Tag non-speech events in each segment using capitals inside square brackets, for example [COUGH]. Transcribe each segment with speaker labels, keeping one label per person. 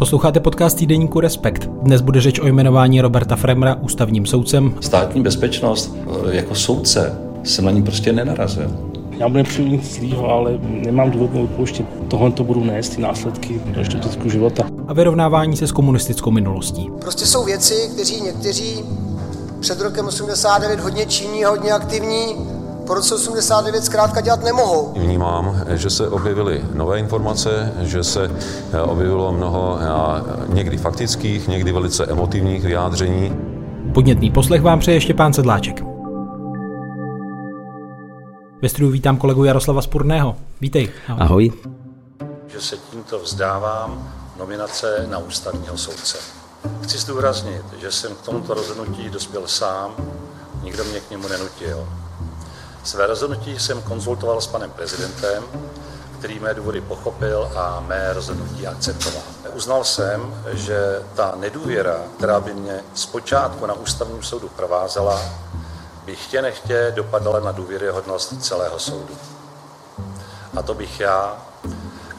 Speaker 1: Posloucháte podcast týdeníku Respekt. Dnes bude řeč o jmenování Roberta Fremra ústavním soudcem.
Speaker 2: Státní bezpečnost eh, jako soudce jsem na ní prostě nenarazil.
Speaker 3: Já budu nepřijdu nic zlýho, ale nemám důvod mu odpouštět. Tohle to budu nést, ty následky do života.
Speaker 1: A vyrovnávání se s komunistickou minulostí.
Speaker 4: Prostě jsou věci, kteří někteří před rokem 89 hodně činní, hodně aktivní, po roce 89 zkrátka dělat nemohou.
Speaker 5: Vnímám, že se objevily nové informace, že se eh, objevilo mnoho eh, někdy faktických, někdy velice emotivních vyjádření.
Speaker 1: Podnětný poslech vám přeje ještě pán Sedláček. Ve studiu vítám kolegu Jaroslava Spurného. Vítej.
Speaker 6: Ahoj. Ahoj.
Speaker 2: Že se tímto vzdávám nominace na ústavního soudce. Chci zdůraznit, že jsem k tomuto rozhodnutí dospěl sám, nikdo mě k němu nenutil. Své rozhodnutí jsem konzultoval s panem prezidentem, který mé důvody pochopil a mé rozhodnutí akceptoval. Uznal jsem, že ta nedůvěra, která by mě zpočátku na ústavním soudu provázela, by chtě nechtě dopadala na důvěryhodnost celého soudu. A to bych já,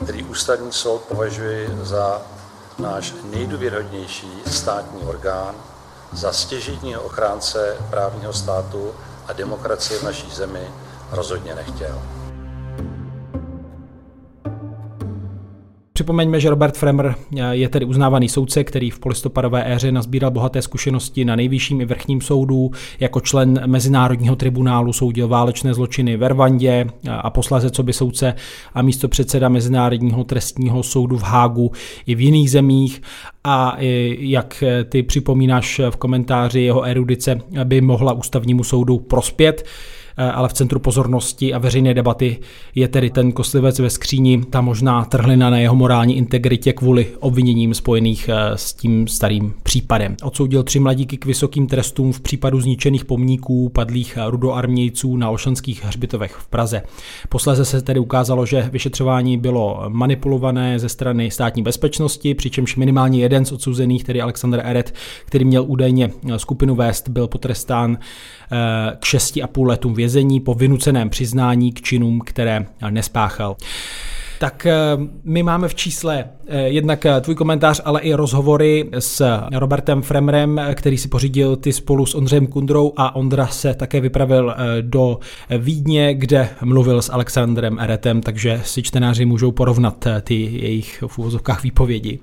Speaker 2: který ústavní soud považuji za náš nejdůvěrhodnější státní orgán, za stěžitního ochránce právního státu a demokracie v naší zemi rozhodně nechtěl.
Speaker 1: Připomeňme, že Robert Fremer je tedy uznávaný soudce, který v polistopadové éře nazbíral bohaté zkušenosti na nejvyšším i vrchním soudu. Jako člen Mezinárodního tribunálu soudil válečné zločiny v Rwandě a posléze co by soudce a místo předseda Mezinárodního trestního soudu v Hágu i v jiných zemích. A jak ty připomínáš v komentáři, jeho erudice by mohla ústavnímu soudu prospět. Eh, ale v centru pozornosti a veřejné debaty je tedy ten kostlivec ve skříni, ta možná trhlina na jeho morální integritě kvůli obviněním spojených eh, s tím starým případem. Odsoudil tři mladíky k vysokým trestům v případu zničených pomníků padlých rudoarmějců na Olšanských hřbitovech v Praze. Posléze se tedy ukázalo, že vyšetřování bylo manipulované ze strany státní bezpečnosti, přičemž minimálně jeden z odsouzených, tedy Alexander Eret, který měl údajně skupinu vést, byl potrestán Eh, k 6,5 letům vězení po vynuceném přiznání k činům, které nespáchal. Tak eh, my máme v čísle eh, jednak tvůj komentář, ale i rozhovory s Robertem Fremrem, který si pořídil ty spolu s Ondřejem Kundrou a Ondra se také vypravil do Vídně, kde mluvil s Alexandrem Eretem, takže si čtenáři můžou porovnat ty jejich v úvozovkách výpovědi.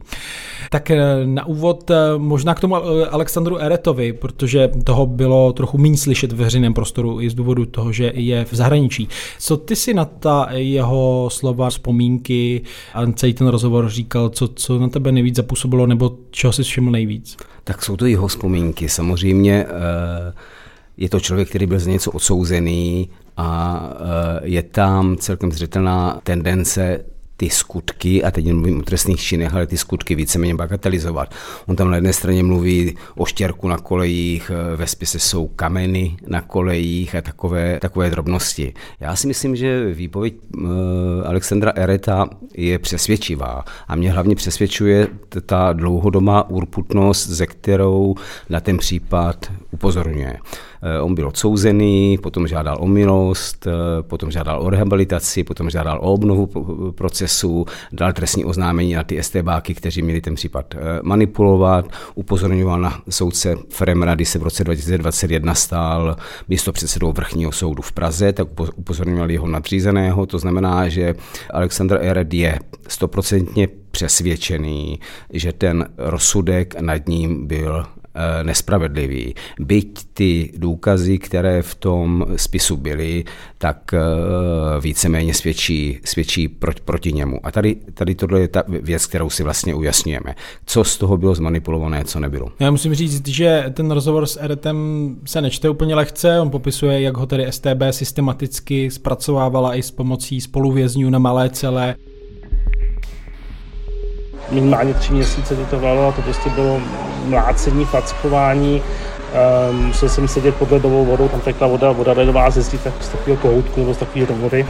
Speaker 1: Tak eh, na úvod eh, možná k tomu eh, Alexandru Eretovi, protože toho bylo trochu méně slyšet v veřejném prostoru i z důvodu toho, že je v zahraničí. Co ty si na ta jeho slova, vzpomínky a celý ten rozhovor říkal, co, co na tebe nejvíc zapůsobilo nebo čeho jsi všiml nejvíc?
Speaker 6: Tak jsou to jeho vzpomínky. Samozřejmě je to člověk, který byl za něco odsouzený a je tam celkem zřetelná tendence ty skutky, a teď mluvím o trestných činech, ale ty skutky víceméně bagatelizovat. On tam na jedné straně mluví o štěrku na kolejích, eh, ve spise jsou kameny na kolejích a takové, takové drobnosti. Já si myslím, že výpověď eh, Alexandra Ereta je přesvědčivá a mě hlavně přesvědčuje ta dlouhodobá urputnost, ze kterou na ten případ upozorňuje. Eh, on byl odsouzený, potom žádal o milost, eh, potom žádal o rehabilitaci, potom žádal o obnovu procesu, dal trestní oznámení na ty STBáky, kteří měli ten případ eh, manipulovat, upozorňoval na soudce Fremra, když se v roce 2021 stál místo předsedou vrchního soudu v Praze, tak upozorňoval jeho nadřízeného, to znamená, že Alexander Ered je stoprocentně přesvědčený, že ten rozsudek nad ním byl nespravedlivý. Byť ty důkazy, které v tom spisu byly, tak eh, víceméně svědčí, svědčí proti, proti němu. A tady, tady tohle je ta věc, kterou si vlastně ujasňujeme. Co z toho bylo zmanipulované, co nebylo.
Speaker 1: Já musím říct, že ten rozhovor s Eretem se nečte úplně lehce. On popisuje, jak ho tedy STB systematicky zpracovávala i s pomocí spoluvězňů na malé celé
Speaker 3: minimálně tři měsíce to trvalo a to prostě bylo mlácení, fackování. Um, musel jsem sedět pod ledovou vodou, tam tekla voda, voda ledová ze tak z takového kohoutku nebo z takové vody.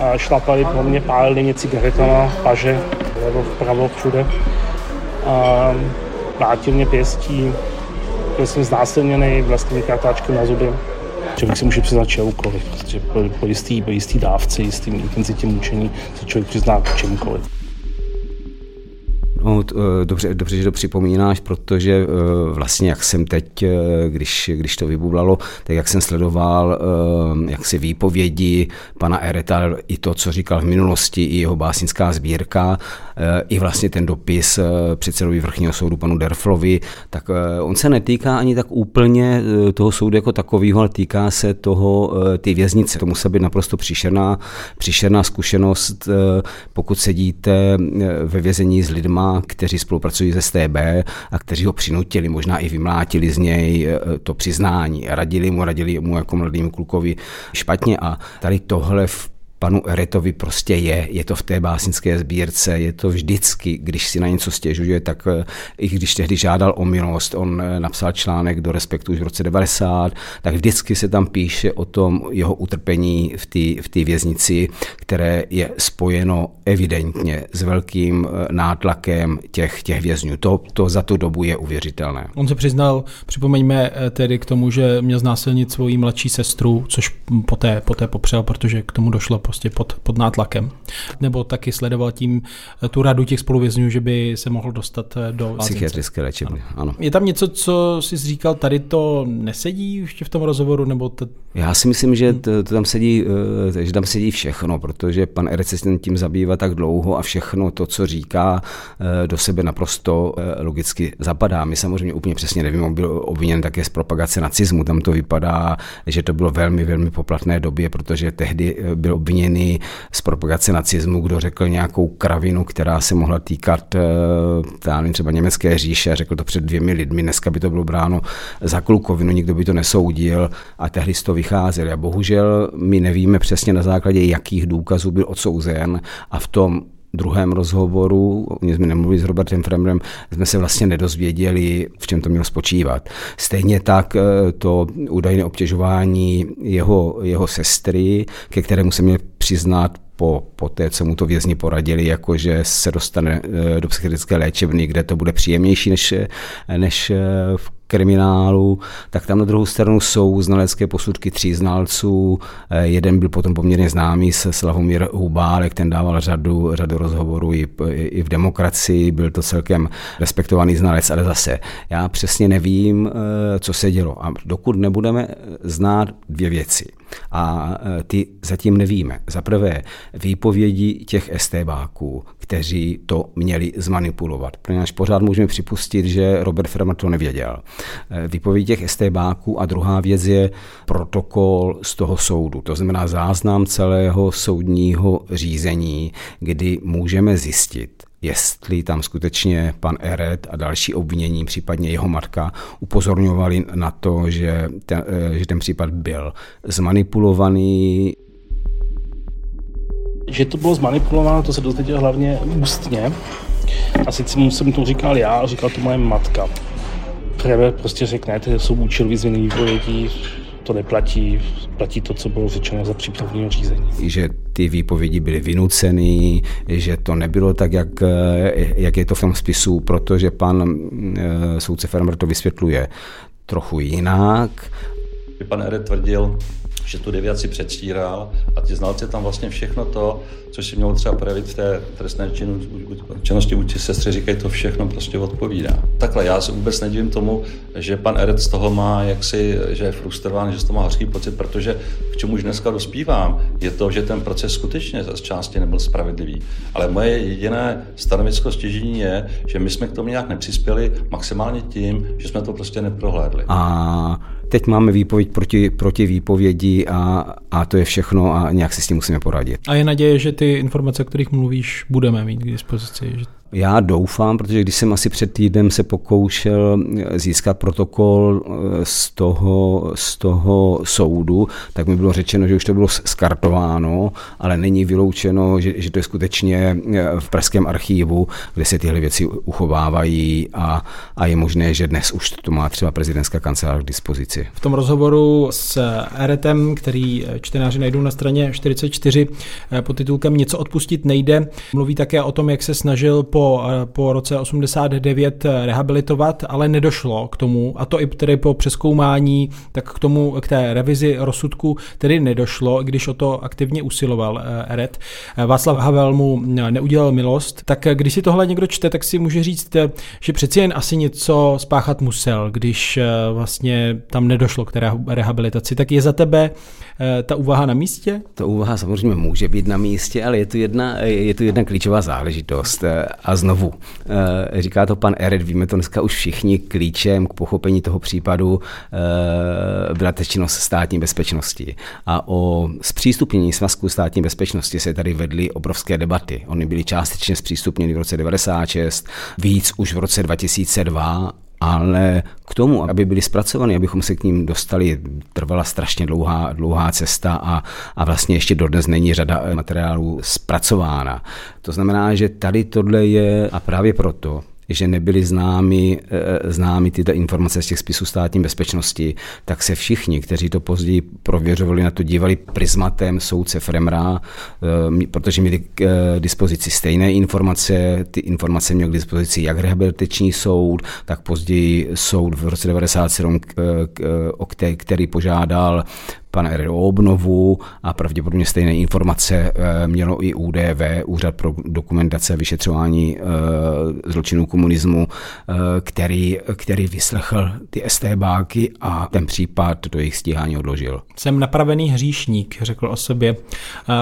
Speaker 3: A šlapali po mně, pálili mě cigaretama, paže, levo, vpravo, všude. A vrátil mě pěstí, byl jsem znásilněný vlastní kartáčkem na zuby. Člověk si může přiznat čehokoliv, prostě po, po jistý, po jistý dávce, jistým intenzitě mučení se člověk přizná čemukoliv.
Speaker 6: No, dobře, dobře, že to připomínáš, protože vlastně jak jsem teď, když, když to vybublalo, tak jak jsem sledoval jak si výpovědi pana Ereta, i to, co říkal v minulosti, i jeho básnická sbírka, i vlastně ten dopis předsedovi vrchního soudu panu Derflovi, tak on se netýká ani tak úplně toho soudu jako takového, ale týká se toho, ty věznice. To musí být naprosto příšerná, příšerná zkušenost, pokud sedíte ve vězení s lidma, kteří spolupracují se STB a kteří ho přinutili, možná i vymlátili z něj eh, to přiznání. Radili mu, radili mu jako mladým klukovi špatně a tady tohle v panu Eretovi prostě je, je to v té básnické sbírce, je to vždycky, když si na něco stěžuje, tak eh, i když tehdy žádal o milost, on eh, napsal článek do Respektu už v roce 90, tak vždycky se tam píše o tom jeho utrpení v té v věznici, které je spojeno evidentně s velkým eh, nátlakem těch, těch vězňů. To, to za tu dobu je uvěřitelné.
Speaker 1: On se přiznal, připomeňme tedy k tomu, že měl znásilnit svoji mladší sestru, což poté, poté popřel, protože k tomu došlo prostě pod, pod nátlakem. Nebo taky sledoval tím eh, tu radu těch spoluvězňů, že by se mohl dostat eh, do
Speaker 6: psychiatrické léčebny. Ano. ano.
Speaker 1: Je tam něco, co jsi říkal, tady to nesedí ještě v tom rozhovoru? Nebo to...
Speaker 6: Já si myslím, že to, to tam sedí, eh, že tam sedí všechno, protože pan Erec se tím zabývá tak dlouho a všechno to, co říká, do sebe naprosto logicky zapadá. My samozřejmě úplně přesně nevím, on byl obviněn také z propagace nacismu. Tam to vypadá, že to bylo velmi, velmi poplatné době, protože tehdy byl obviněn obviněný z propagace nacismu, kdo řekl nějakou kravinu, která se mohla týkat eh, nevím, třeba německé říše, řekl to před dvěmi lidmi, dneska by to bylo bráno za klukovinu, nikdo by to nesoudil a tehdy z toho vycházeli. A bohužel my nevíme přesně na základě jakých důkazů byl odsouzen a v tom druhém rozhovoru, oni jsme nemluvili s Robertem Fremrem, jsme se vlastně nedozvěděli, v čem to mělo spočívat. Stejně tak eh, to údajné obtěžování jeho, jeho sestry, ke kterému se měl přiznat po, po té, co mu to vězni poradili, jako že se dostane eh, do psychiatrické léčebny, kde to bude příjemnější než, než eh, v kriminálu, tak tam na druhou stranu jsou znalecké posudky tří znalců. Eh, jeden byl potom poměrně známý, se Slavomír Hubálek, ten dával řadu, řadu rozhovorů i, i v demokracii, byl to celkem respektovaný znalec, ale zase já přesně nevím, co se dělo. A dokud nebudeme znát dvě věci, a ty zatím nevíme. Za prvé, výpovědi těch estébáků, kteří to měli zmanipulovat. Pro náš pořád můžeme připustit, že Robert Fremer to nevěděl. Eh, výpovědi těch estébáků a druhá věc je protokol z toho soudu, to znamená záznam celého soudního řízení, kdy můžeme zjistit, jestli tam skutečně pan Eret a další obvinění, případně jeho matka, upozorňovali na to, že ten, eh, že ten případ byl zmanipulovaný,
Speaker 3: že to bylo zmanipulováno, to se dozvěděl hlavně ústně. A sice jsem to říkal já, říkal to moje matka. Prever prostě řekne, to jsou účelový změny výpovědí, to neplatí, platí to, co bylo řečeno za přípravního řízení.
Speaker 6: Že ty výpovědi byly vynuceny, že to nebylo tak, jak, jak je to v tom spisu, protože pan e, soudce Fermer to vysvětluje trochu jinak.
Speaker 2: Pan Ere tvrdil, že tu deviaci předstíral a ti znalci tam vlastně všechno to, což si mělo třeba projevit v té trestné činu, činnosti vůči sestry, říkají, to všechno prostě odpovídá. Takhle, já se vůbec nedivím tomu, že pan Eret z toho má jaksi, že je frustrovaný, že z toho má hořký pocit, protože k čemu už dneska dospívám, je to, že ten proces skutečně z části nebyl spravedlivý. Ale moje jediné stanovisko stěžení je, že my jsme k tomu nějak nepřispěli maximálně tím, že jsme to prostě neprohlédli.
Speaker 6: A teď máme výpověď proti, proti výpovědi a, a to je všechno a nějak si s tím musíme poradit.
Speaker 1: A je naděje, že ty informace, o kterých mluvíš, budeme mít k dispozici, že
Speaker 6: já doufám, protože když jsem asi před týdnem se pokoušel získat protokol eh, z toho, z toho soudu, tak mi bylo řečeno, že už to bylo skartováno, ale není vyloučeno, že, že to je skutečně eh, v Pražském archívu, kde se tyhle věci uchovávají a, a je možné, že dnes už to má třeba prezidentská kancelář k dispozici.
Speaker 1: V tom rozhovoru s Eretem, který čtenáři najdou na straně 44 eh, pod titulkem Něco odpustit nejde, mluví také o tom, jak se snažil po, po roce 89 rehabilitovat, ale nedošlo k tomu, a to i tedy po přeskoumání, tak k tomu, k té revizi rozsudku tedy nedošlo, když o to aktivně usiloval Eret. Václav Havel mu neudělal milost, tak když si tohle někdo čte, tak si může říct, že přeci jen asi něco spáchat musel, když vlastně tam nedošlo k té rehabilitaci. Tak je za tebe ta úvaha na místě?
Speaker 6: Ta úvaha samozřejmě může být na místě, ale je tu jedna, je tu jedna klíčová záležitost. A znovu, říká to pan Eret, víme to dneska už všichni, klíčem k pochopení toho případu byla činnost státní bezpečnosti. A o zpřístupnění svazku státní bezpečnosti se tady vedly obrovské debaty. Oni byly částečně zpřístupněny v roce 96, víc už v roce 2002 ale k tomu, aby byly zpracovány, abychom se k ním dostali, trvala strašně dlouhá, dlouhá cesta a, a vlastně ještě dodnes není řada materiálů zpracována. To znamená, že tady tohle je a právě proto že nebyly známy, eh, známy tyto informace z těch spisů státní bezpečnosti, tak se všichni, kteří to později prověřovali, na to dívali prismatem soudce Fremra, eh, protože měli k eh, dispozici stejné informace, ty informace měl k dispozici jak rehabilitační soud, tak později soud v roce 97, který požádal pan R o obnovu a pravděpodobně stejné informace eh, mělo i UDV, Úřad pro dokumentace a vyšetřování eh, zločinů komunismu, eh, který, který vyslechl ty STBáky a ten případ do jejich stíhání odložil.
Speaker 1: Jsem napravený hříšník, řekl o sobě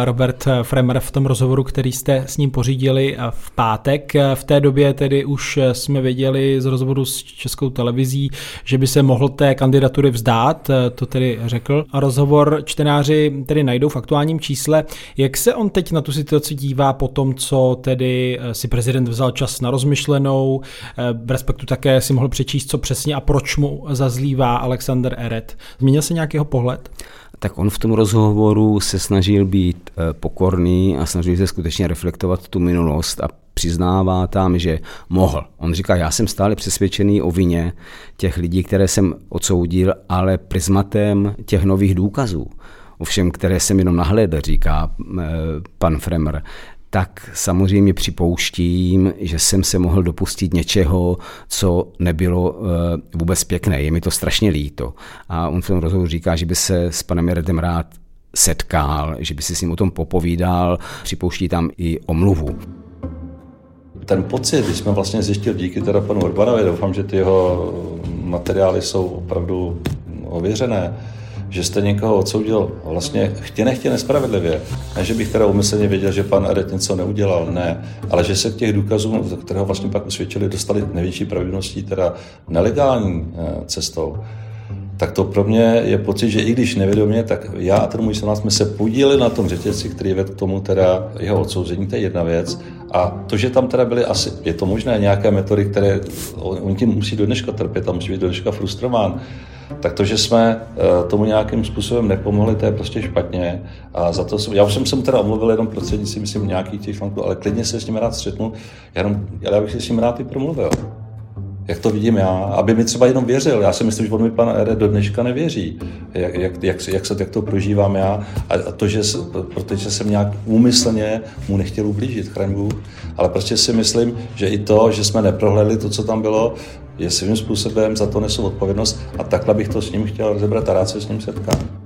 Speaker 1: Robert Fremer v tom rozhovoru, který jste s ním pořídili v pátek. V té době tedy už jsme věděli z rozhovoru s českou televizí, že by se mohl té kandidatury vzdát, to tedy řekl. A rozhovor rozhovor čtenáři tedy najdou v aktuálním čísle. Jak se on teď na tu situaci dívá po tom, co tedy eh, si prezident vzal čas na rozmyšlenou, eh, v respektu také si mohl přečíst, co přesně a proč mu zazlívá Alexander Eret. Změnil se nějakého pohled?
Speaker 6: tak on v tom rozhovoru se snažil být eh, pokorný a snažil se skutečně reflektovat tu minulost a přiznává tam, že mohl. On říká, já jsem stále přesvědčený o vině těch lidí, které jsem odsoudil, ale prismatem těch nových důkazů, ovšem, které jsem jenom nahlédl, říká eh, pan Fremer, tak samozřejmě připouštím, že jsem se mohl dopustit něčeho, co nebylo eh, vůbec pěkné. Je mi to strašně líto. A on v tom rozhovoru říká, že by se s panem Jeredem rád setkal, že by si s ním o tom popovídal, připouští tam i omluvu
Speaker 2: ten pocit, když jsme vlastně zjistili díky teda panu Urbanovi, doufám, že ty jeho materiály jsou opravdu ověřené, že jste někoho odsoudil vlastně chtě nechtě nespravedlivě. Ne, že bych teda umyslně věděl, že pan Eret něco neudělal, ne, ale že se těch důkazů, které ho vlastně pak usvědčili, dostali největší pravděpodobností teda nelegální eh, cestou tak to pro mě je pocit, že i když nevědomě, tak já a ten můj jsme se podíleli na tom řetězci, který vedl k tomu teda jeho odsouzení, to je jedna věc. A to, že tam teda byly asi, je to možné, nějaké metody, které on tím musí do dneška trpět a musí být do dneška frustrován, tak to, že jsme eh, tomu nějakým způsobem nepomohli, to je prostě špatně. A za to jsem, já už jsem se mu teda omluvil jenom prostřednictvím, myslím, nějakých těch článků, ale klidně se s ním rád střetnu, jenom, já bych si s ním rád i promluvil jak to vidím já, aby mi třeba jenom věřil. Já si myslím, že on mi pan Ere do dneška nevěří, jak, jak, jak, jak, se, jak to prožívám já. A to, že, protože jsem nějak úmyslně mu nechtěl ublížit, chraň Bůh. Ale prostě si myslím, že i to, že jsme neprohledli to, co tam bylo, je svým způsobem za to nesu odpovědnost a takhle bych to s ním chtěl rozebrat a rád se s ním setkám.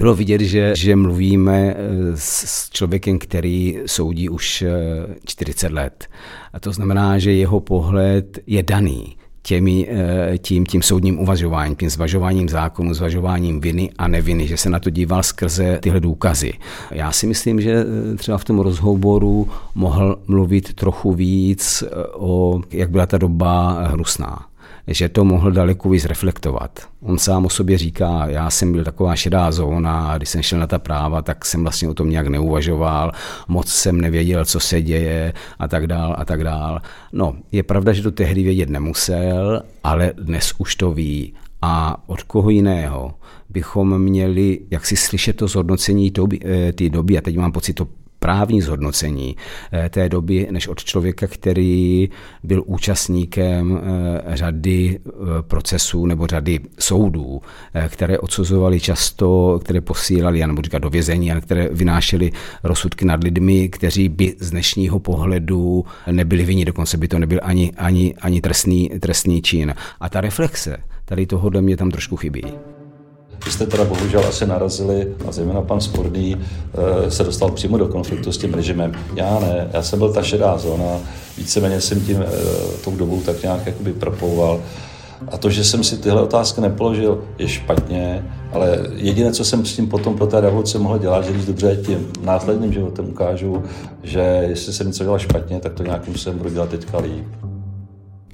Speaker 6: Bylo vidět, že, že mluvíme eh, s člověkem, který soudí už 40 eh, let. A to znamená, že jeho pohled je daný těmi, eh, tím, tím soudním uvažováním, tím zvažováním zákonu, zvažováním viny a neviny, že se na to díval skrze tyhle důkazy. Já si myslím, že třeba v tom rozhovoru mohl mluvit trochu víc o, jak byla ta doba hnusná že to mohl daleko víc reflektovat. On sám o sobě říká, já jsem byl taková šedá zóna a když jsem šel na ta práva, tak jsem vlastně o tom nějak neuvažoval, moc jsem nevěděl, co se děje a tak dál a tak dál. No, je pravda, že to tehdy vědět nemusel, ale dnes už to ví a od koho jiného bychom měli jak si slyšet to zhodnocení té doby, a teď mám pocit, to právní zhodnocení eh, té doby, než od člověka, který byl účastníkem eh, řady eh, procesů nebo řady soudů, které odsuzovali často, které posílali, já nebo říkat do vězení, ale které vynášely rozsudky nad lidmi, kteří by z dnešního pohledu nebyli vinni, dokonce by to nebyl ani, ani, ani trestný, trestný čin. A ta reflexe tady tohohle mě tam trošku chybí.
Speaker 2: Vy jste teda bohužel asi narazili, a zejména pan Sporný eh, se dostal přímo do konfliktu s tím režimem. Já ne, já jsem byl ta šedá zóna, víceméně jsem tím eh, tou dobou tak nějak jakoby propouval. A to, že jsem si tyhle otázky nepoložil, je špatně, ale jediné, co jsem s tím potom pro té revoluce mohl dělat, že když dobře tím následným životem ukážu, že jestli jsem něco dělal špatně, tak to nějakým způsobem budu dělat teďka líp.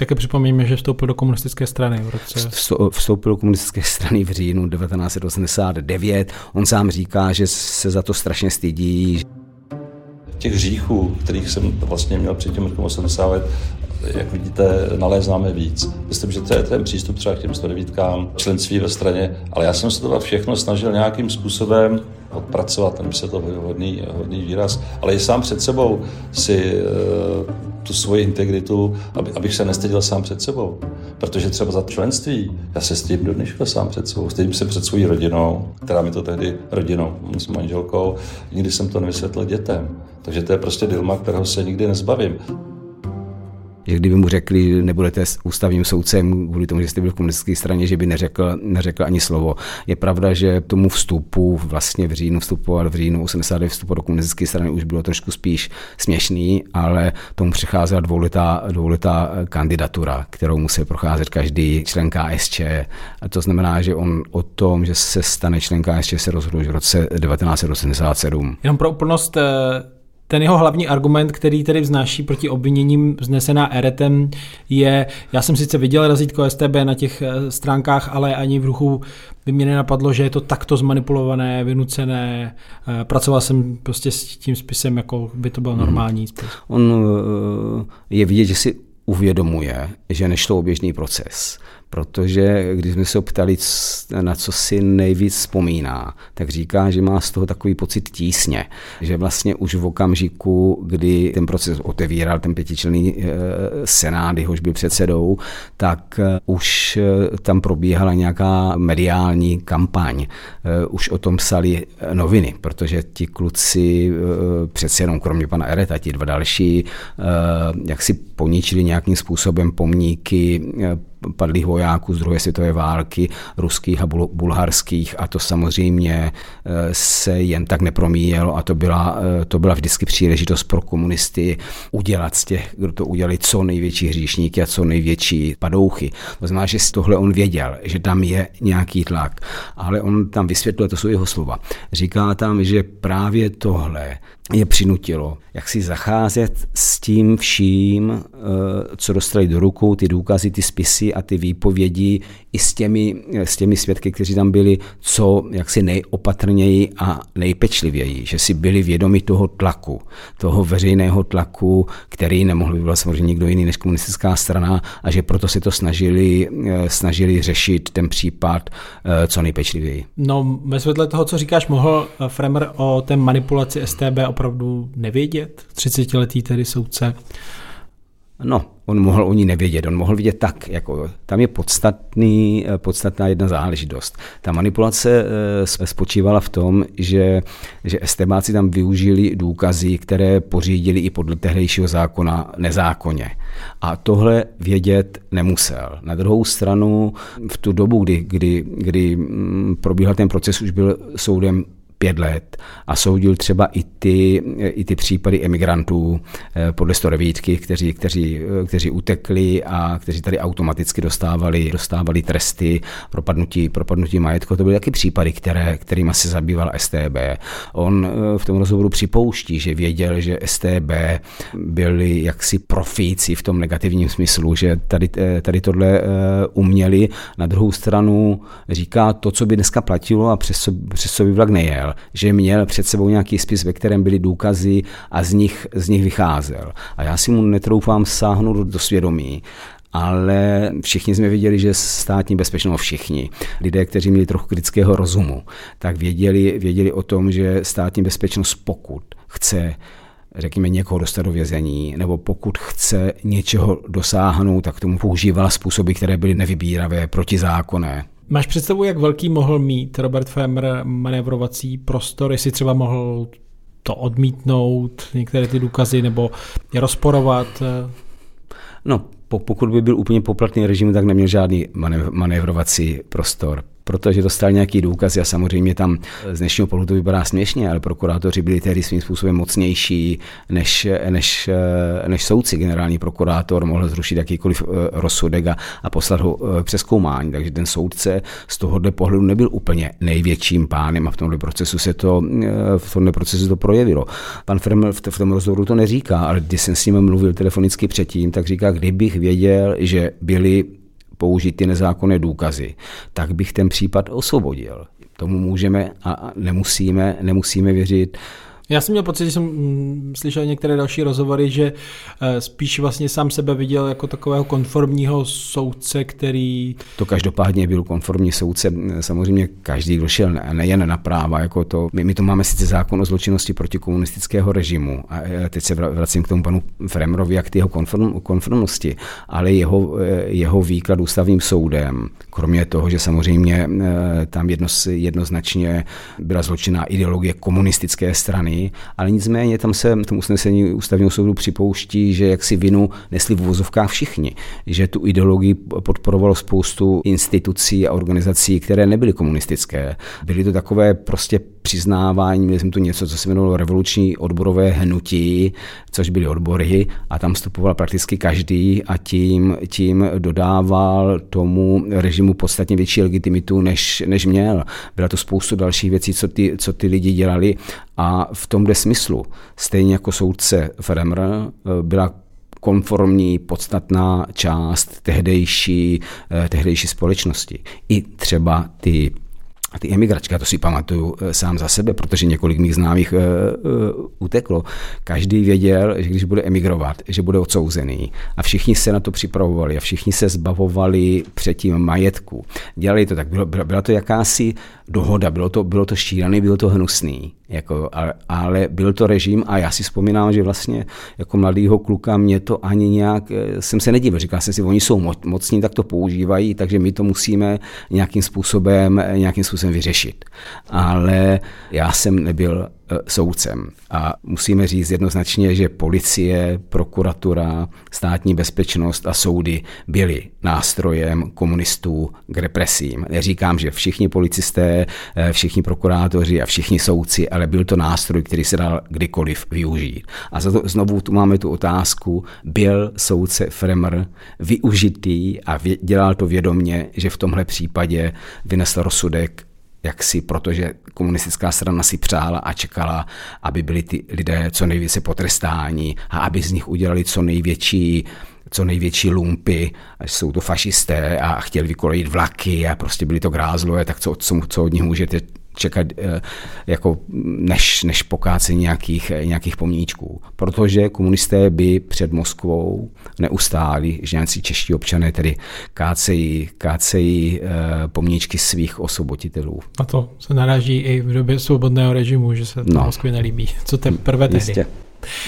Speaker 1: Také připomíme, že vstoupil do komunistické strany v roce.
Speaker 6: Vstoupil do komunistické strany v říjnu 1989. On sám říká, že se za to strašně stydí.
Speaker 2: Těch hříchů, kterých jsem vlastně měl před tím 80 let, jak vidíte, nalézáme víc. Myslím, že to je ten přístup třeba k těm 109 členství ve straně, ale já jsem se to všechno snažil nějakým způsobem odpracovat, ten by se to hodný, hodný výraz, ale i sám před sebou si uh, tu svoji integritu, aby, abych se nestyděl sám před sebou. Protože třeba za členství, já se stydím do dneška sám před sebou, stydím se před svojí rodinou, která mi to tehdy rodinou, s manželkou, nikdy jsem to nevysvětlil dětem. Takže to je prostě dilema, kterého se nikdy nezbavím
Speaker 6: že kdyby mu řekli, nebudete ústavním soudcem kvůli tomu, že jste byl v komunistické straně, že by neřekl, neřekl ani slovo. Je pravda, že tomu vstupu vlastně v říjnu vstupoval v říjnu 89 vstupu do komunistické strany už bylo trošku spíš směšný, ale tomu přicházela dvouletá, dvouletá kandidatura, kterou musel procházet každý člen KSČ. A to znamená, že on o tom, že se stane člen KSČ, se rozhodl už v roce 1987.
Speaker 1: Jenom pro úplnost eh, ten jeho hlavní argument, který tedy vznáší proti obviněním vznesená Eretem, je, já jsem sice viděl razítko STB na těch eh, stránkách, ale ani v ruchu by mě nenapadlo, že je to takto zmanipulované, vynucené. Eh, pracoval jsem prostě s tím spisem, jako by to byl mhm. normální spis.
Speaker 6: On eh, je vidět, že si uvědomuje, že nešlo o běžný proces protože když jsme se ptali, na co si nejvíc vzpomíná, tak říká, že má z toho takový pocit tísně, že vlastně už v okamžiku, kdy ten proces otevíral ten pětičlenný eh, senát, jehož byl předsedou, tak eh, už eh, tam probíhala nějaká mediální kampaň. Už o tom psali noviny, protože ti kluci přece jenom, kromě pana Ereta, ti dva další, jak si poničili nějakým způsobem pomníky padlých vojáků z druhé světové války, ruských a bulharských a to samozřejmě eh, se jen tak nepromíjelo a to byla, eh, to byla vždycky příležitost pro komunisty udělat z těch, kdo to udělali, co největší hříšníky a co největší padouchy. To znamená, že tohle on věděl, že tam je nějaký tlak, ale on tam vysvětluje, to jsou jeho slova. Říká tam, že právě tohle je přinutilo, jak si zacházet s tím vším, eh, co dostali do rukou, ty důkazy, ty spisy a ty výpovědi i s těmi, s těmi svědky, kteří tam byli, co jaksi nejopatrněji a nejpečlivěji, že si byli vědomi toho tlaku, toho veřejného tlaku, který nemohl být samozřejmě nikdo jiný než komunistická strana a že proto si to snažili, eh, snažili řešit ten případ eh, co nejpečlivěji.
Speaker 1: No, ve světle toho, co říkáš, mohl Fremer o té manipulaci STB opravdu nevědět? 30-letý tedy soudce.
Speaker 6: No, on mohl o ní nevědět, on mohl vidět tak, jako tam je podstatný, podstatná jedna záležitost. Ta manipulace eh, spočívala v tom, že, že estebáci tam využili důkazy, které pořídili i podle tehdejšího zákona nezákonně. A tohle vědět nemusel. Na druhou stranu v tu dobu, kdy, kdy, kdy mm, probíhal ten proces, už byl soudem pět let a soudil třeba i ty, i ty případy emigrantů eh, podle 109, kteří, kteří, eh, kteří utekli a kteří tady automaticky dostávali, dostávali tresty propadnutí, propadnutí majetku. To byly taky případy, které, kterými se zabýval STB. On eh, v tom rozhovoru připouští, že věděl, že STB byli jaksi profíci v tom negativním smyslu, že tady, tady tohle uměli. Na druhou stranu říká to, co by dneska platilo a přes co, přes co by vlak nejel že měl před sebou nějaký spis, ve kterém byly důkazy a z nich, z nich vycházel. A já si mu netroufám sáhnout do svědomí, ale všichni jsme viděli, že státní bezpečnost, všichni, lidé, kteří měli trochu kritického rozumu, tak věděli, věděli o tom, že státní bezpečnost pokud chce řekněme, někoho dostat do vězení, nebo pokud chce něčeho dosáhnout, tak tomu používala způsoby, které byly nevybíravé, protizákonné.
Speaker 1: Máš představu, jak velký mohl mít Robert Femer manévrovací prostor, jestli třeba mohl to odmítnout, některé ty důkazy, nebo je rozporovat?
Speaker 6: No, pokud by byl úplně poplatný režim, tak neměl žádný manévrovací prostor protože dostal nějaký důkaz a samozřejmě tam z dnešního pohledu to vypadá směšně, ale prokurátoři byli tehdy svým způsobem mocnější než, než, než soudci. Generální prokurátor mohl zrušit jakýkoliv eh, rozsudek a, a poslat ho eh, přeskoumání, takže ten soudce z tohohle pohledu nebyl úplně největším pánem a v tomhle procesu se to, eh, v tomhle procesu to projevilo. Pan Freml v, v tom rozhovoru to neříká, ale když jsem s ním mluvil telefonicky předtím, tak říká, kdybych věděl, že byli použít ty nezákonné důkazy, tak bych ten případ osvobodil. Tomu můžeme a nemusíme, nemusíme věřit
Speaker 1: já jsem měl pocit, že jsem mm, slyšel některé další rozhovory, že eh, spíš vlastně sám sebe viděl jako takového konformního soudce, který...
Speaker 6: To každopádně byl konformní soudce. Samozřejmě každý, kdo šel nejen na práva, jako to. My, my to máme sice zákon o zločinnosti proti komunistického režimu. A eh, teď se vracím k tomu panu Fremrovi, jak ty jeho konform, konformnosti, ale jeho, eh, jeho výklad ústavním soudem, kromě toho, že samozřejmě tam jedno, jednoznačně byla zločinná ideologie komunistické strany, ale nicméně tam se v tom usnesení ústavního soudu připouští, že jaksi vinu nesli v vozovkách všichni, že tu ideologii podporovalo spoustu institucí a organizací, které nebyly komunistické. Byly to takové prostě přiznávání, měli jsme tu něco, co se jmenovalo revoluční odborové hnutí, což byly odbory a tam vstupoval prakticky každý a tím, tím dodával tomu režimu podstatně větší legitimitu, než, než měl. Byla to spoustu dalších věcí, co ty, co ty lidi dělali a v tomhle smyslu, stejně jako soudce Fremr, eh, byla konformní, podstatná část tehdejší, eh, tehdejší společnosti. I třeba ty a ty emigračky, to si pamatuju eh, sám za sebe, protože několik mých známých uh, uh, uteklo. Každý věděl, že když bude emigrovat, že bude odsouzený. A všichni se na to připravovali a všichni se zbavovali předtím majetku. Dělali to tak, bylo, byla, byla to jakási dohoda, bylo to, bylo to šílený, bylo to hnusný. Jako, ale, ale byl to režim a já si vzpomínám, že vlastně jako mladýho kluka mě to ani nějak, eh, jsem se nedivil, říkal jsem si, oni jsou mocní, tak to používají, takže my to musíme nějakým způsobem, nějakým způsobem vyřešit. Ale já jsem nebyl Eh, soudcem. A musíme říct jednoznačně, že policie, prokuratura, státní bezpečnost a soudy byly nástrojem komunistů k represím. Neříkám, že všichni policisté, eh, všichni prokurátoři a všichni soudci, ale byl to nástroj, který se dal kdykoliv využít. A za to znovu tu máme tu otázku, byl soudce Fremer využitý a dělal to vědomně, že v tomhle případě vynesl rozsudek jaksi, protože komunistická strana si přála a čekala, aby byli ty lidé co nejvíce potrestáni a aby z nich udělali co největší co největší lumpy, jsou to fašisté a chtěli vykolejit vlaky a prostě byli to grázlové, tak co, co, co od nich můžete čekat eh, jako než, než pokácení nějakých, nějakých pomníčků. Protože komunisté by před Moskvou neustáli, že nějací čeští občané tedy kácejí, kácejí eh, pomníčky svých osvoboditelů.
Speaker 1: A to se naráží i v době svobodného režimu, že se to no. Moskvě nelíbí. Co teprve tehdy. Jistě.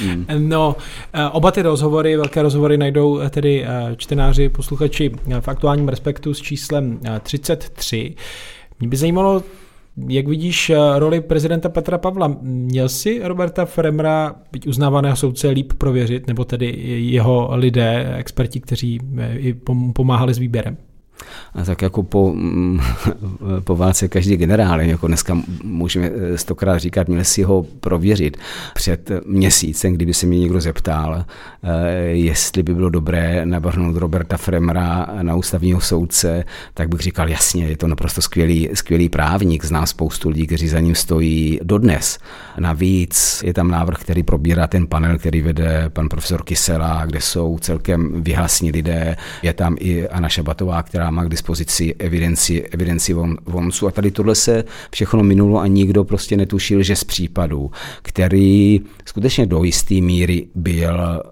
Speaker 1: Mm. No, eh, oba ty rozhovory, velké rozhovory najdou tedy čtenáři, posluchači v aktuálním respektu s číslem 33. Mě by zajímalo, jak vidíš eh, roli prezidenta Petra Pavla? Měl si Roberta Fremra, byť uznávaného soudce, líp prověřit, nebo tedy jeho lidé, experti, kteří eh, pomáhali s výběrem?
Speaker 6: A tak jako po, mm, [LAUGHS] po válce každý generál, jako dneska můžeme eh, stokrát říkat, měl si ho prověřit před měsícem, kdyby se mě někdo zeptal, eh, jestli by bylo dobré navrhnout Roberta Fremra na ústavního soudce, tak bych říkal, jasně, je to naprosto skvělý, skvělý právník, zná spoustu lidí, kteří za ním stojí dodnes. Navíc je tam návrh, který probírá ten panel, který vede pan profesor Kysela, kde jsou celkem vyhlasní lidé. Je tam i Anna Šabatová, která má k dispozici evidenci, evidenci von, voncu. A tady tohle se všechno minulo a nikdo prostě netušil, že z případu, který skutečně do jisté míry byl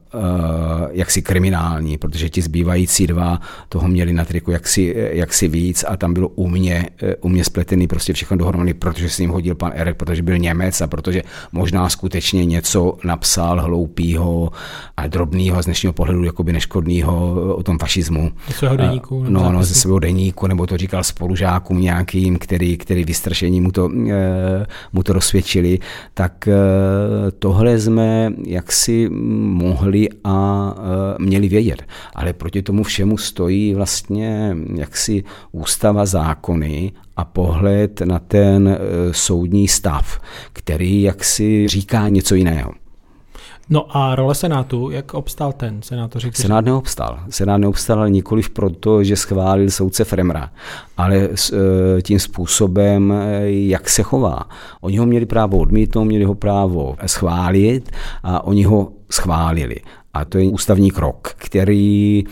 Speaker 6: jaksi kriminální, protože ti zbývající dva toho měli na triku jaksi, jaksi víc a tam bylo u mě, u mě spletený prostě všechno dohromady, protože si jim hodil pan Erek, protože byl Němec a protože možná skutečně něco napsal hloupýho a drobného z dnešního pohledu jakoby neškodného o tom fašismu.
Speaker 1: Ze svého deníku.
Speaker 6: No, no, ze svého deníku, nebo to říkal spolužákům nějakým, který, který vystrašení mu to, mu to rozsvědčili, tak tohle jsme jaksi mohli a měli vědět. Ale proti tomu všemu stojí vlastně jaksi ústava zákony a pohled na ten soudní stav, který jaksi říká něco jiného.
Speaker 1: No a role Senátu, jak obstál ten? Senátoři.
Speaker 6: Senát neobstál. Senát neobstál ale nikoliv proto, že schválil soudce Fremra, ale e, tím způsobem, e, jak se chová. Oni ho měli právo odmítnout, měli ho právo schválit a oni ho schválili. A to je ústavní krok, který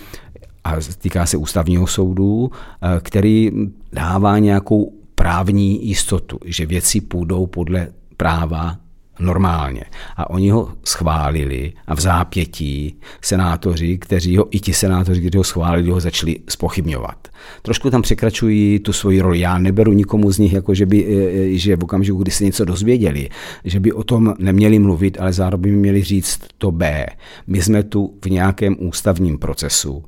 Speaker 6: a týká se ústavního soudu, e, který dává nějakou právní jistotu, že věci půjdou podle práva normálně. A oni ho schválili a v zápětí senátoři, kteří ho, i ti senátoři, kteří ho schválili, ho začali spochybňovat. Trošku tam překračují tu svoji roli. Já neberu nikomu z nich, jako že, by, e, e, že v okamžiku, kdy se něco dozvěděli, že by o tom neměli mluvit, ale zároveň měli říct to B. My jsme tu v nějakém ústavním procesu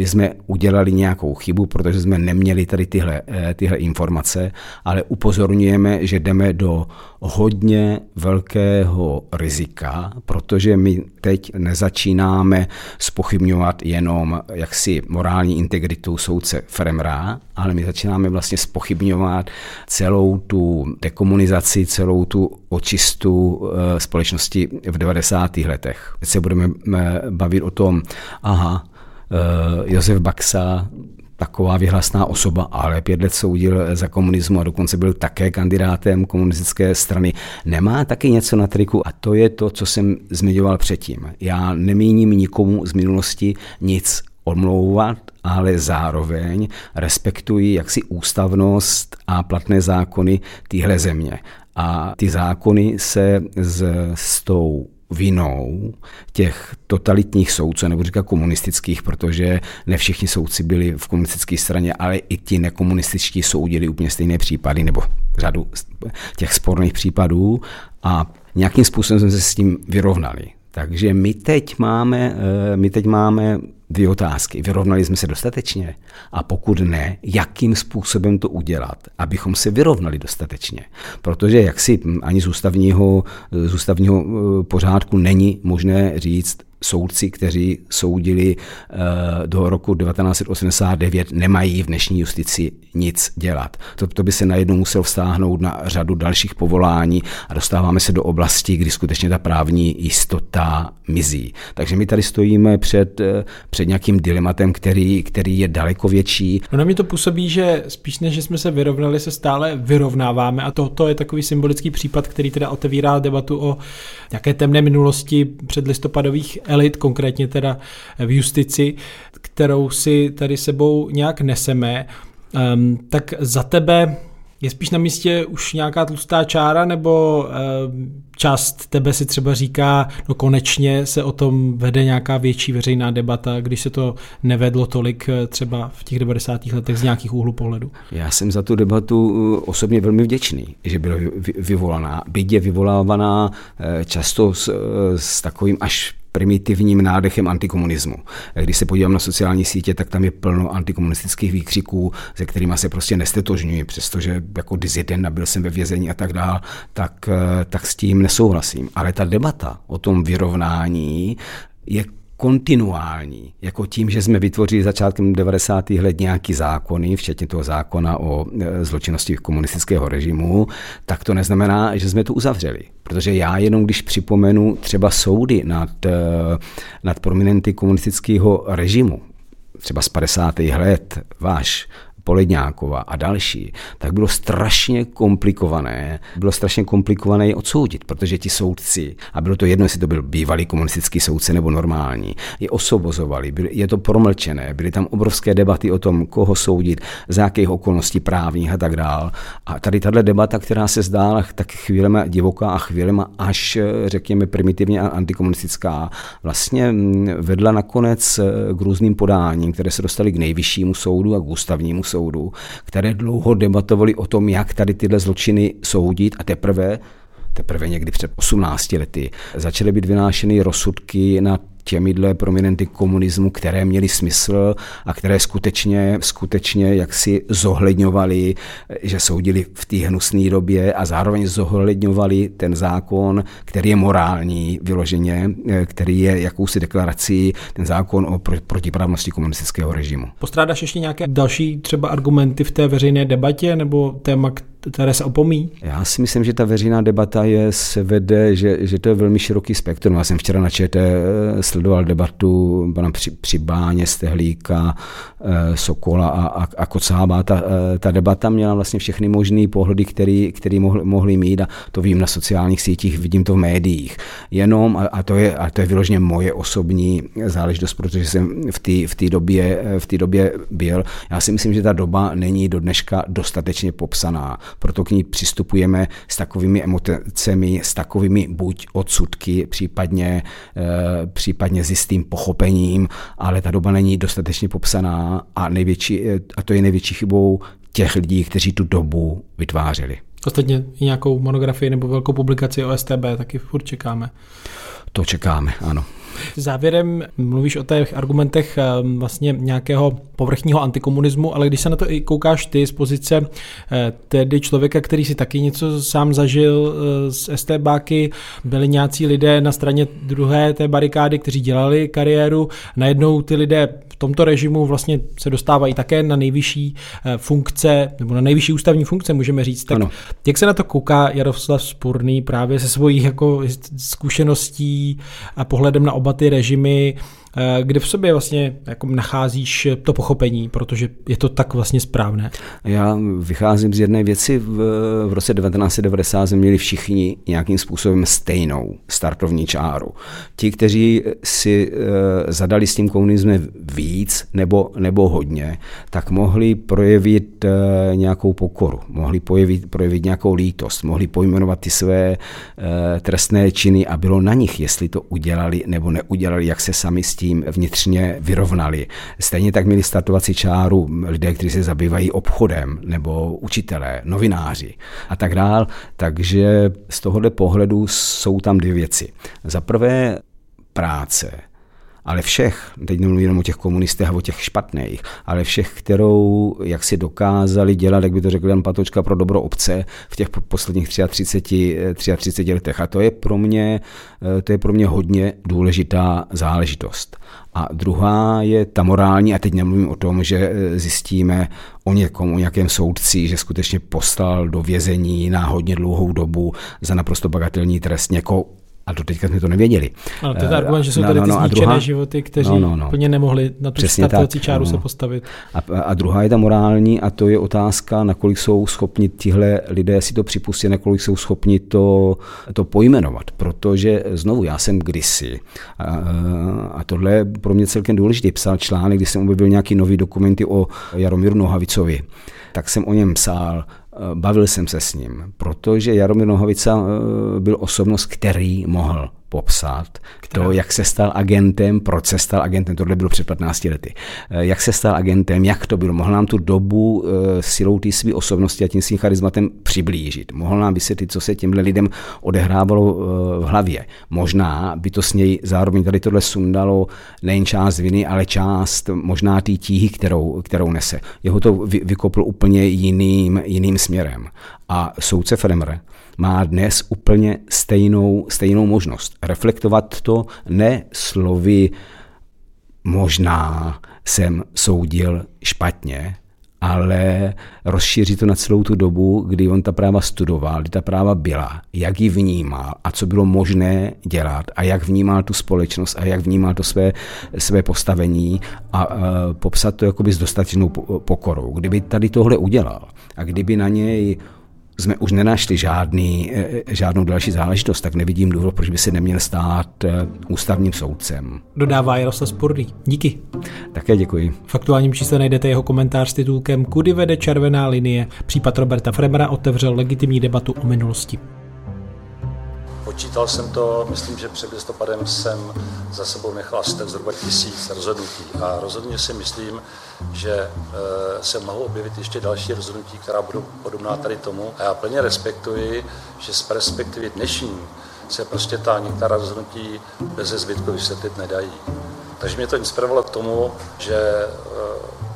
Speaker 6: my jsme udělali nějakou chybu, protože jsme neměli tady tyhle, eh, tyhle informace, ale upozorňujeme, že jdeme do hodně velkého rizika, protože my teď nezačínáme spochybňovat jenom jaksi morální integritu soudce Fremra, ale my začínáme vlastně spochybňovat celou tu dekomunizaci, celou tu očistu eh, společnosti v 90. letech. Teď se budeme eh, bavit o tom, aha, Josef Baxa, taková vyhlasná osoba, ale pět let soudil za komunismu a dokonce byl také kandidátem komunistické strany. Nemá taky něco na triku a to je to, co jsem zmiňoval předtím. Já nemíním nikomu z minulosti nic odmlouvat, ale zároveň respektuji jaksi ústavnost a platné zákony téhle země. A ty zákony se s, s tou vinou těch totalitních soudců, nebo říkat komunistických, protože ne všichni soudci byli v komunistické straně, ale i ti nekomunističtí soudili úplně stejné případy, nebo řadu těch sporných případů a nějakým způsobem jsme se s tím vyrovnali. Takže my teď máme, eh, my teď máme dvě otázky. Vyrovnali jsme se dostatečně? A pokud ne, jakým způsobem to udělat, abychom se vyrovnali dostatečně? Protože jak si ani z ústavního, z ústavního eh, pořádku není možné říct, soudci, kteří soudili eh, do roku 1989, nemají v dnešní justici nic dělat. To, to by se najednou musel vztáhnout na řadu dalších povolání a dostáváme se do oblasti, kdy skutečně ta právní jistota mizí. Takže my tady stojíme před, eh, před nějakým dilematem, který, který je daleko větší.
Speaker 1: No na mě to působí, že spíš než jsme se vyrovnali, se stále vyrovnáváme a to, to je takový symbolický případ, který teda otevírá debatu o nějaké temné minulosti předlistopadových elit, konkrétně teda v justici, kterou si tady sebou nějak neseme, um, tak za tebe je spíš na místě už nějaká tlustá čára, nebo um, část tebe si třeba říká, no konečně se o tom vede nějaká větší veřejná debata, když se to nevedlo tolik eh, třeba v těch 90. letech z nějakých úhlu pohledu?
Speaker 6: Já jsem za tu debatu eh, osobně velmi vděčný, že byla vyvolaná. Byť je vyvolávaná eh, často s, s takovým až primitivním nádechem antikomunismu. Když se podívám na sociální sítě, tak tam je plno antikomunistických výkřiků, se kterými se prostě nestetožňuji, přestože jako dizident nabil jsem ve vězení a tak dále, tak, tak s tím nesouhlasím. Ale ta debata o tom vyrovnání je kontinuální, jako tím, že jsme vytvořili začátkem 90. let nějaký zákony, včetně toho zákona o e, zločinnosti komunistického režimu, tak to neznamená, že jsme to uzavřeli. Protože já jenom když připomenu třeba soudy nad, e, nad prominenty komunistického režimu, třeba z 50. let, váš Poledňáková a další, tak bylo strašně komplikované, bylo strašně komplikované je odsoudit, protože ti soudci, a bylo to jedno, jestli to byl bývalý komunistický soudce nebo normální, je osobozovali, je to promlčené, byly tam obrovské debaty o tom, koho soudit, za jakých okolností právních a tak dál. A tady tahle debata, která se zdála tak chvílema divoká a chvílema až, řekněme, primitivně a antikomunistická, vlastně mm, vedla nakonec k různým podáním, které se dostaly k nejvyššímu soudu a k ústavnímu soudu, které dlouho debatovali o tom, jak tady tyhle zločiny soudit a teprve teprve někdy před 18 lety začaly být vynášeny rozsudky na těmihle prominenty komunismu, které měly smysl a které skutečně, skutečně jaksi zohledňovali, že soudili v té hnusné době a zároveň zohledňovali ten zákon, který je morální vyloženě, který je jakousi deklarací, ten zákon o protiprávnosti komunistického režimu.
Speaker 1: Postrádáš ještě nějaké další třeba argumenty v té veřejné debatě nebo téma, které se opomí?
Speaker 6: Já si myslím, že ta veřejná debata je, se vede, že, že to je velmi široký spektrum. Já jsem včera na ČT eh, sledoval debatu pana při, Přibáně, Stehlíka, eh, Sokola a, a, a Kocába. Ta, eh, ta debata měla vlastně všechny možné pohledy, který, který mohli, mohli mít a to vím na sociálních sítích, vidím to v médiích. Jenom, a, a, to, je, a to je vyloženě moje osobní záležitost, protože jsem v té v době, v době byl. Já si myslím, že ta doba není do dneška dostatečně popsaná proto k ní přistupujeme s takovými emocemi, s takovými buď odsudky, případně, eh, případně s jistým pochopením, ale ta doba není dostatečně popsaná a, největší, eh, a to je největší chybou těch lidí, kteří tu dobu vytvářeli.
Speaker 1: Ostatně i nějakou monografii nebo velkou publikaci o STB taky furt čekáme.
Speaker 6: To čekáme, ano.
Speaker 1: Závěrem mluvíš o těch argumentech eh, vlastně nějakého povrchního antikomunismu, ale když se na to i koukáš ty z pozice eh, tedy člověka, který si taky něco sám zažil eh, z STBáky, byli nějací lidé na straně druhé té barikády, kteří dělali kariéru, najednou ty lidé v tomto režimu vlastně se dostávají také na nejvyšší funkce, nebo na nejvyšší ústavní funkce, můžeme říct. Tak ano. jak se na to kouká Jaroslav Spurný právě se svojí jako zkušeností a pohledem na oba ty režimy, kde v sobě vlastně jako nacházíš to pochopení, protože je to tak vlastně správné?
Speaker 6: Já vycházím z jedné věci. V, v roce 1990 jsme měli všichni nějakým způsobem stejnou startovní čáru. Ti, kteří si e, zadali s tím komunismem víc nebo, nebo hodně, tak mohli projevit e, nějakou pokoru, mohli projevit, projevit nějakou lítost, mohli pojmenovat ty své e, trestné činy a bylo na nich, jestli to udělali nebo neudělali, jak se sami s tím vnitřně vyrovnali. Stejně tak měli startovací čáru lidé, kteří se zabývají obchodem, nebo učitelé, novináři a tak dál. Takže z tohohle pohledu jsou tam dvě věci. Za prvé práce ale všech, teď nemluvím jenom o těch komunistech a o těch špatných, ale všech, kterou jak si dokázali dělat, jak by to řekl Jan Patočka, pro dobro obce v těch posledních 33, 33 letech. A to je pro mě, eh, to je pro mě hodně důležitá záležitost. A druhá je ta morální, a teď nemluvím o tom, že eh, zjistíme o někom, o nějakém soudci, že skutečně poslal do vězení na hodně dlouhou dobu za naprosto bagatelní trest někoho, a do teďka jsme to nevěděli.
Speaker 1: Ano, to je argument, že jsou no, tady no, no, ty zničené druhá, životy, kteří no, no, no. úplně nemohli na tu startovací čáru no. se postavit.
Speaker 6: A, a druhá je ta morální a to je otázka, nakolik jsou schopni tihle lidé si to připustit, nakolik jsou schopni to, to pojmenovat. Protože znovu, já jsem kdysi, a, a tohle je pro mě celkem důležité, psal článek, kdy jsem objevil nějaký nový dokumenty o Jaromíru Nohavicovi tak jsem o něm psal Eh, bavil jsem se s ním, protože Jaromír Nohavica eh, byl osobnost, který mohl popsat Která? to, jak se stal agentem, proč se stal agentem, tohle bylo před 15 lety, eh, jak se stal agentem, jak to bylo, mohl nám tu dobu silou té své osobnosti a tím svým charizmatem přiblížit, mohl nám vysvětlit, co se těmhle lidem odehrávalo v hlavě. Možná by to s něj zároveň tady tohle sundalo nejen část viny, ale část možná té tíhy, kterou, kterou nese. Jeho to vykopl úplně jiným, jiným směrem. A soudce Fremr má dnes úplně stejnou, stejnou možnost reflektovat to ne slovy možná jsem soudil špatně, ale rozšířit to na celou tu dobu, kdy on ta práva studoval, kdy ta práva byla, jak ji vnímal a co bylo možné dělat a jak vnímal tu společnost a jak vnímal to své, své postavení a, a popsat to jakoby s dostatečnou pokorou. Kdyby tady tohle udělal a kdyby na něj jsme už nenašli žádný, eh, žádnou další záležitost, tak nevidím důvod, proč by se neměl stát eh, ústavním soudcem.
Speaker 1: Dodává Jaroslav Sporný. Díky.
Speaker 6: Také děkuji.
Speaker 1: V aktuálním čísle najdete jeho komentář s titulkem Kudy vede červená linie. Případ Roberta Fremera otevřel legitimní debatu o minulosti.
Speaker 2: Počítal jsem to, myslím, že před listopadem jsem za sebou nechal asi tak zhruba tisíc rozhodnutí. A rozhodně si myslím, že eh, se mohou objevit ještě další rozhodnutí, která budou podobná tady tomu. A já plně respektuji, že z perspektivy dnešní se prostě ta některá rozhodnutí bez zbytku vysvětlit nedají. Takže mě to inspirovalo k tomu, že eh,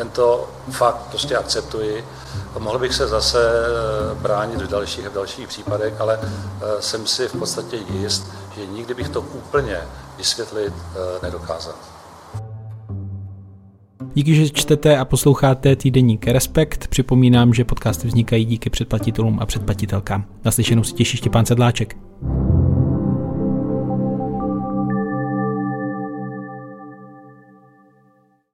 Speaker 2: tento fakt prostě akceptuji. Mohl bych se zase eh, bránit v dalších v dalších případech, ale jsem si v podstatě jist, že nikdy bych to úplně vysvětlit nedokázal.
Speaker 1: Díky, že čtete a posloucháte týdeník Respekt. Připomínám, že podcasty vznikají díky předplatitelům a předplatitelkám. Naslyšenou si těší Štěpán Sedláček.